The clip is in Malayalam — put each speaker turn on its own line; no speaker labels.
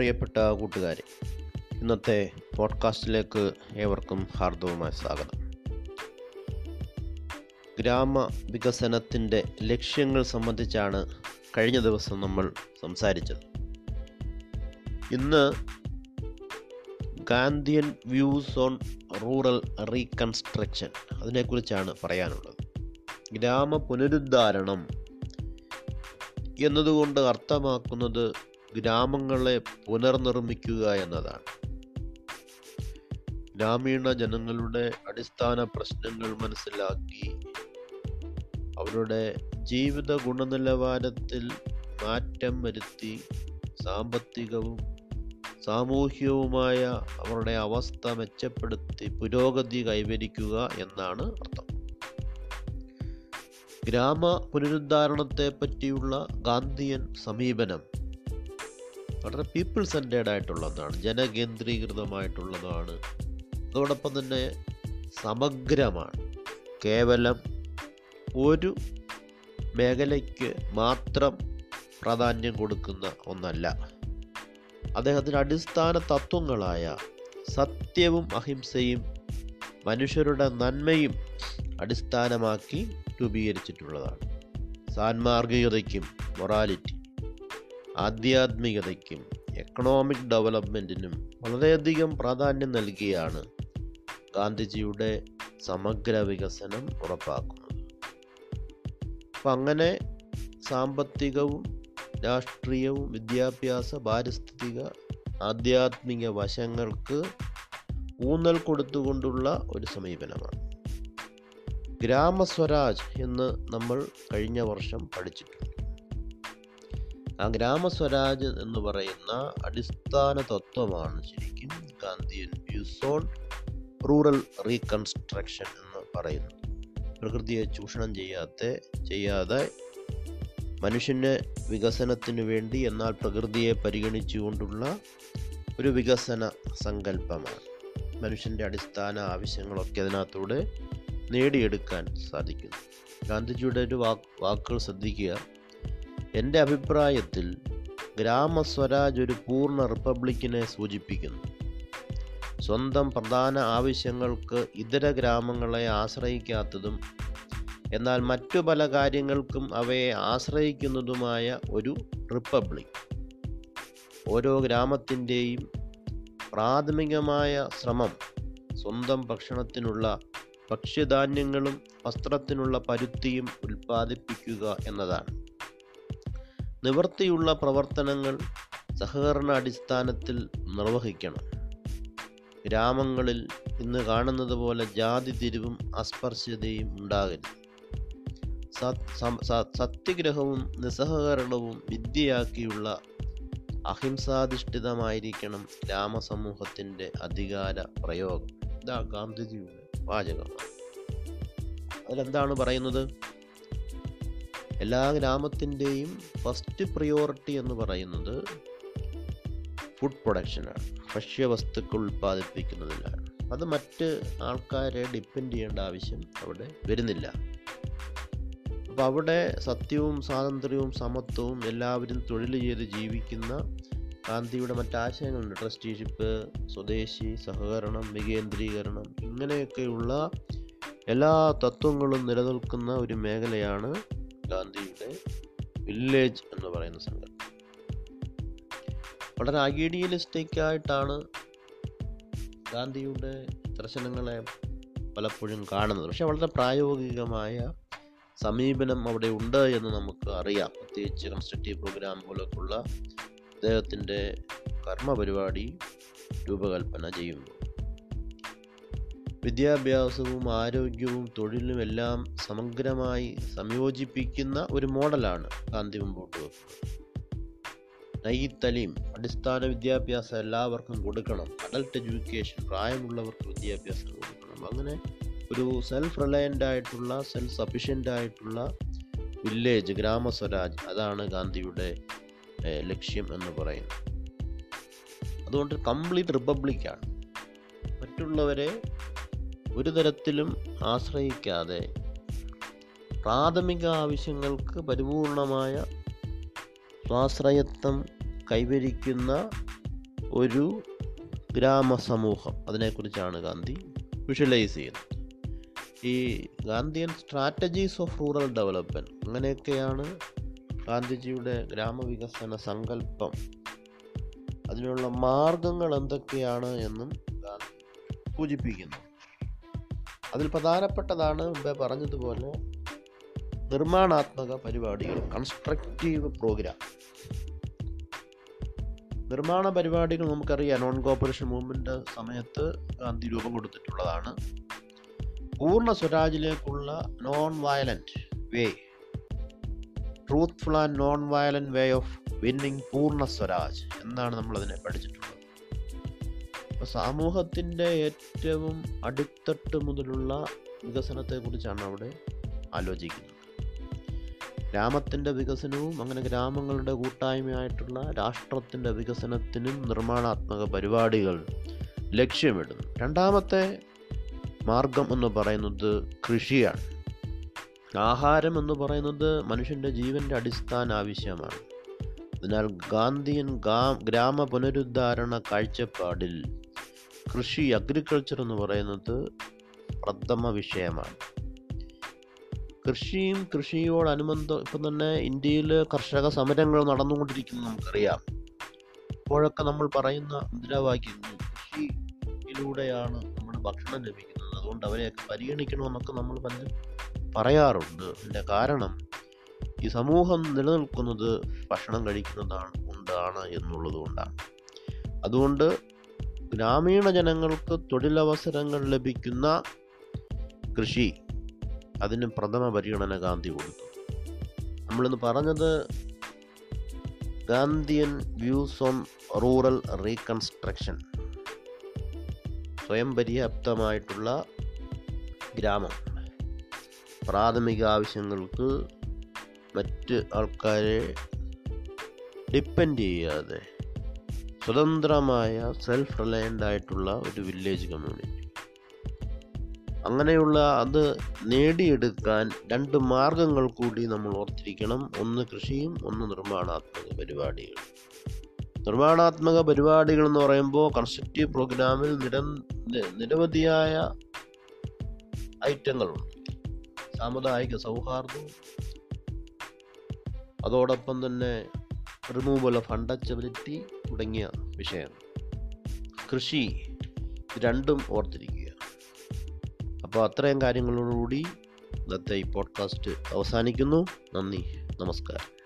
പ്രിയപ്പെട്ട കൂട്ടുകാരെ ഇന്നത്തെ പോഡ്കാസ്റ്റിലേക്ക് ഏവർക്കും ഹാർദവുമായ സ്വാഗതം. ഗ്രാമ വികസനത്തിന്റെ ലക്ഷ്യങ്ങൾ സംബന്ധിച്ചാണ് കഴിഞ്ഞ ദിവസം നമ്മൾ സംസാരിച്ചത്. ഇന്ന് Gandhian views on rural reconstruction അതിനെക്കുറിച്ചാണ് പറയാനുള്ളത്. ഗ്രാമ പുനരുദ്ധാരണം എന്നതുകൊണ്ട് അർത്ഥമാക്കുന്നത് ഗ്രാമങ്ങളെ പുനർനിർമ്മിക്കുക എന്നതാണ്. ഗ്രാമീണ ജനങ്ങളുടെ അടിസ്ഥാന പ്രശ്നങ്ങൾ മനസ്സിലാക്കി അവരുടെ ജീവിത ഗുണനിലവാരത്തിൽ മാറ്റം വരുത്തി സാമ്പത്തികവും സാമൂഹ്യവുമായ അവരുടെ അവസ്ഥ മെച്ചപ്പെടുത്തി പുരോഗതി കൈവരിക്കുക എന്നാണ് അർത്ഥം. ഗ്രാമ പുനരുദ്ധാരണത്തെ പറ്റിയുള്ള ഗാന്ധിയൻ സമീപനം വളരെ പീപ്പിൾ സെന്റേഡ് ആയിട്ടുള്ളതാണ് ജനകേന്ദ്രീകൃതമായിട്ടുള്ളതാണ്. അതോടൊപ്പം തന്നെ സമഗ്രമാണ്. കേവലം ഒരു മേഖലയ്ക്ക് മാത്രം പ്രാധാന്യം കൊടുക്കുന്ന ഒന്നല്ല. അദ്ദേഹത്തിന്റെ അടിസ്ഥാന തത്വങ്ങളായ സത്യവും അഹിംസയും മനുഷ്യരുടെ നന്മയും അടിസ്ഥാനമാക്കി രൂപീകരിച്ചിട്ടുള്ളതാണ്. സാൻമാർഗികതയ്ക്കും മൊറാലിറ്റി. ആധ്യാത്മികതയ്ക്കും എക്കണോമിക് ഡെവലപ്മെന്റിനും വളരെയധികം പ്രാധാന്യം നൽകിയാണ് ഗാന്ധിജിയുടെ സമഗ്ര വികസനം ഉറപ്പാക്കുന്നത്. അപ്പം അങ്ങനെ സാമ്പത്തികവും രാഷ്ട്രീയവും വിദ്യാഭ്യാസ പാരിസ്ഥിതിക ആധ്യാത്മിക വശങ്ങൾക്ക് ഊന്നൽ കൊടുത്തുകൊണ്ടുള്ള ഒരു സമീപനമാണ്. ഗ്രാമസ്വരാജ് എന്ന് നമ്മൾ കഴിഞ്ഞ വർഷം പഠിച്ചിട്ടുണ്ട്. ആ ഗ്രാമസ്വരാജ് എന്ന് പറയുന്ന അടിസ്ഥാന തത്വമാണ് ശരിക്കും Gandhian views on rural reconstruction എന്ന് പറയുന്നത്. പ്രകൃതിയെ ചൂഷണം ചെയ്യാത്ത ചെയ്യാതെ മനുഷ്യന്റെ വികസനത്തിന് വേണ്ടി എന്നാൽ പ്രകൃതിയെ പരിഗണിച്ചുകൊണ്ടുള്ള ഒരു വികസന സങ്കല്പമാണ്. മനുഷ്യന്റെ അടിസ്ഥാന ആവശ്യങ്ങളൊക്കെ അതിനകത്തൂടെ നേടിയെടുക്കാൻ സാധിക്കുന്നു. ഗാന്ധിജിയുടെ ഒരു വാക്ക് വാക്കുകൾ ശ്രദ്ധിക്കുക. എന്റെ അഭിപ്രായത്തിൽ ഗ്രാമസ്വരാജ് ഒരു പൂർണ റിപ്പബ്ലിക്കിനെ സൂചിപ്പിക്കുന്നു. സ്വന്തം പ്രധാന ആവശ്യങ്ങൾക്ക് ഇതര ഗ്രാമങ്ങളെ ആശ്രയിക്കാത്തതും എന്നാൽ മറ്റു പല കാര്യങ്ങൾക്കും അവയെ ആശ്രയിക്കുന്നതുമായ ഒരു റിപ്പബ്ലിക്. ഓരോ ഗ്രാമത്തിന്റെയും പ്രാഥമികമായ ശ്രമം സ്വന്തം ഭക്ഷണത്തിനുള്ള ഭക്ഷ്യധാന്യങ്ങളും വസ്ത്രത്തിനുള്ള പരുത്തിയും ഉൽപ്പാദിപ്പിക്കുക എന്നതാണ്. നിവൃത്തിയുള്ള പ്രവർത്തനങ്ങൾ സഹകരണ അടിസ്ഥാനത്തിൽ നിർവഹിക്കണം. ഗ്രാമങ്ങളിൽ ഇന്ന് കാണുന്നത് പോലെ ജാതി തിരിവും അസ്പർശ്യതയും ഉണ്ടാകരുത്. സത്യഗ്രഹവും നിസ്സഹകരണവും വിദ്യയാക്കിയുള്ള അഹിംസാധിഷ്ഠിതമായിരിക്കണം ഗ്രാമസമൂഹത്തിന്റെ അധികാര പ്രയോഗം. ഇതാ ഗാന്ധിജിയുടെ വാചകമാണ് അതിലെന്താണ് പറയുന്നത്? എല്ലാ ഗ്രാമത്തിന്റെയും ഫസ്റ്റ് പ്രയോറിറ്റി എന്ന് പറയുന്നത് ഫുഡ് പ്രൊഡക്ഷനാണ് ഭക്ഷ്യവസ്തുക്കൾ ഉൽപ്പാദിപ്പിക്കുന്നതിലാണ് അത് മറ്റ് ആൾക്കാരെ ഡിപ്പെൻഡ് ചെയ്യേണ്ട ആവശ്യം അവിടെ വരുന്നില്ല. അപ്പോൾ അവിടെ സത്യവും സ്വാതന്ത്ര്യവും സമത്വവും എല്ലാവരും തൊഴിൽ ചെയ്ത് ജീവിക്കുന്ന ഗാന്ധിയുടെ മറ്റാശയങ്ങളുണ്ട് ട്രസ്റ്റിഷിപ്പ് സ്വദേശി സഹകരണം വികേന്ദ്രീകരണം ഇങ്ങനെയൊക്കെയുള്ള എല്ലാ തത്വങ്ങളും നിലനിൽക്കുന്ന ഒരു മേഖലയാണ് ഗാന്ധിയുടെ വില്ലേജ് എന്ന് പറയുന്ന സംഘടന. വളരെ ഐഡിയലിസ്റ്റിക് ആയിട്ടാണ് ഗാന്ധിയുടെ ദർശനങ്ങളെ പലപ്പോഴും കാണുന്നത്. പക്ഷെ വളരെ പ്രായോഗികമായ സമീപനം അവിടെ ഉണ്ട് എന്ന് നമുക്ക് അറിയാം. പ്രത്യേകിച്ച് കൺസ്ട്രക്റ്റീവ് പ്രോഗ്രാം പോലൊക്കെയുള്ള അദ്ദേഹത്തിന്റെ കർമ്മ പരിപാടി രൂപകൽപ്പന ചെയ്യുമ്പോൾ വിദ്യാഭ്യാസവും ആരോഗ്യവും തൊഴിലും എല്ലാം സമഗ്രമായി സംയോജിപ്പിക്കുന്ന ഒരു മോഡലാണ് ഗാന്ധി മുമ്പോട്ട് വെക്കുന്നത്. നൈ അടിസ്ഥാന വിദ്യാഭ്യാസം എല്ലാവർക്കും കൊടുക്കണം. അഡൽട്ട് എഡ്യൂക്കേഷൻ പ്രായമുള്ളവർക്ക് വിദ്യാഭ്യാസം കൊടുക്കണം. അങ്ങനെ ഒരു സെൽഫ് റിലയന്റ് ആയിട്ടുള്ള സെൽഫ് സഫിഷ്യന്റ് ആയിട്ടുള്ള വില്ലേജ് ഗ്രാമസ്വരാജ് അതാണ് ഗാന്ധിയുടെ ലക്ഷ്യം എന്ന് പറയുന്നത്. അതുകൊണ്ട് കംപ്ലീറ്റ് റിപ്പബ്ലിക്കാണ് മറ്റുള്ളവരെ ഒരു തരത്തിലും ആശ്രയിക്കാതെ പ്രാഥമിക ആവശ്യങ്ങൾക്ക് പരിപൂർണമായ സ്വാശ്രയത്വം കൈവരിക്കുന്ന ഒരു ഗ്രാമസമൂഹം. അതിനെക്കുറിച്ചാണ് ഗാന്ധി വിഷ്വലൈസ് ചെയ്യുന്നത്. ഈ Gandhian strategies of rural development അങ്ങനെയൊക്കെയാണ് ഗാന്ധിജിയുടെ ഗ്രാമവികസന സങ്കല്പം. അതിനുള്ള മാർഗങ്ങൾ എന്തൊക്കെയാണ് എന്നും സൂചിപ്പിക്കുന്നു. അതിൽ പ്രധാനപ്പെട്ടതാണ് മുമ്പേ പറഞ്ഞതുപോലെ നിർമ്മാണാത്മക പരിപാടികൾ കൺസ്ട്രക്റ്റീവ് പ്രോഗ്രാം നിർമ്മാണ പരിപാടികൾ നമുക്കറിയാം. നോൺ കോപ്പറേഷൻ മൂവ്മെന്റ് സമയത്ത് ഗാന്ധി രൂപം കൊടുത്തിട്ടുള്ളതാണ്. Purna സ്വരാജിലേക്കുള്ള non violent way truthful and non violent way of winning Purna Swaraj. എന്നാണ് നമ്മളതിനെ പഠിച്ചിട്ടുള്ളത്. സമൂഹത്തിന്റെ ഏറ്റവും അടിത്തട്ട് മുതലുള്ള വികസനത്തെക്കുറിച്ചാണ് അവിടെ ആലോചിക്കുന്നത്. ഗ്രാമത്തിന്റെ വികസനവും അങ്ങനെ ഗ്രാമങ്ങളുടെ കൂട്ടായ്മയായിട്ടുള്ള രാഷ്ട്രത്തിന്റെ വികസനത്തിനും നിർമ്മാണാത്മക പരിപാടികൾ ലക്ഷ്യമിടുന്നു. രണ്ടാമത്തെ മാർഗം എന്ന് പറയുന്നത് കൃഷിയാണ്. ആഹാരം എന്ന് പറയുന്നത് മനുഷ്യന്റെ ജീവന്റെ അടിസ്ഥാന ആവശ്യമാണ്. അതിനാൽ ഗാന്ധിയൻ ഗ്രാമ പുനരുദ്ധാരണ കാഴ്ചപ്പാടിൽ കൃഷി അഗ്രികൾച്ചർ എന്ന് പറയുന്നത് പ്രഥമ വിഷയമാണ്. കൃഷിയും കൃഷിയോടനുബന്ധം ഇപ്പം തന്നെ ഇന്ത്യയിൽ കർഷക സമരങ്ങൾ നടന്നുകൊണ്ടിരിക്കുന്നു നമുക്കറിയാം. ഇപ്പോഴൊക്കെ നമ്മൾ പറയുന്ന മുദ്രാവാക്യങ്ങൾ കൃഷിയിലൂടെയാണ് നമ്മുടെ ഭക്ഷണം ലഭിക്കുന്നത്. അതുകൊണ്ട് അവരെയൊക്കെ പരിഗണിക്കണമെന്നൊക്കെ നമ്മൾ പലരും പറയാറുണ്ട്. അതിന്റെ കാരണം ഈ സമൂഹം നിലനിൽക്കുന്നത് ഭക്ഷണം കഴിക്കുന്നതാണ് കൊണ്ടാണ് എന്നുള്ളത് കൊണ്ടാണ്. അതുകൊണ്ട് ഗ്രാമീണ ജനങ്ങൾക്ക് തൊഴിലവസരങ്ങൾ ലഭിക്കുന്ന കൃഷി. അതിന് പ്രഥമ പരിഗണന ഗാന്ധി കൊടുത്തു. നമ്മളിന്ന് പറഞ്ഞത് Gandhian views on rural reconstruction സ്വയം പര്യാപ്തമായിട്ടുള്ള ഗ്രാമം. പ്രാഥമിക ആവശ്യങ്ങൾക്ക് മറ്റ് ആൾക്കാരെ ഡിപ്പെൻഡ് ചെയ്യാതെ സ്വതന്ത്രമായ സെൽഫ് റിലയന്റ് ആയിട്ടുള്ള ഒരു വില്ലേജ് കമ്മ്യൂണിറ്റി അങ്ങനെയുള്ള അത് നേടിയെടുക്കാൻ രണ്ട് മാർഗങ്ങൾ കൂടി നമ്മൾ ഓർത്തിരിക്കണം. ഒന്ന് കൃഷിയും ഒന്ന് നിർമ്മാണാത്മക പരിപാടികൾ. നിർമ്മാണാത്മക പരിപാടികൾ എന്ന് പറയുമ്പോൾ കൺസ്ട്രക്റ്റീവ് പ്രോഗ്രാമിൽ നിര നിരവധിയായ ഐറ്റങ്ങളുണ്ട് സാമുദായിക സൗഹാർദ്ദവും അതോടൊപ്പം തന്നെ റിമൂവൽ ഓഫ് അൺടച്ചബിലിറ്റി തുടങ്ങിയ വിഷയം. കൃഷി രണ്ടും ഓർത്തിരിക്കുക. അപ്പോൾ അത്രയും കാര്യങ്ങളോടുകൂടി ഇന്നത്തെ ഈ പോഡ്കാസ്റ്റ് അവസാനിക്കുന്നു. നന്ദി നമസ്കാരം.